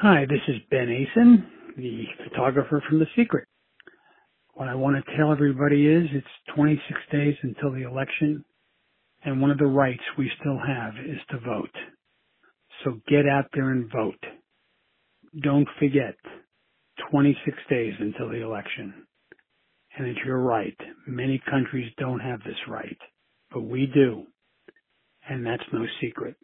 Hi, this is Ben Asen, the photographer from The Secret. What I want to tell everybody is it's 26 days until the election, and one of the rights we still have is to vote. So get out there and vote. Don't forget, 26 days until the election. And it's your right, many countries don't have this right, but we do. And that's no secret.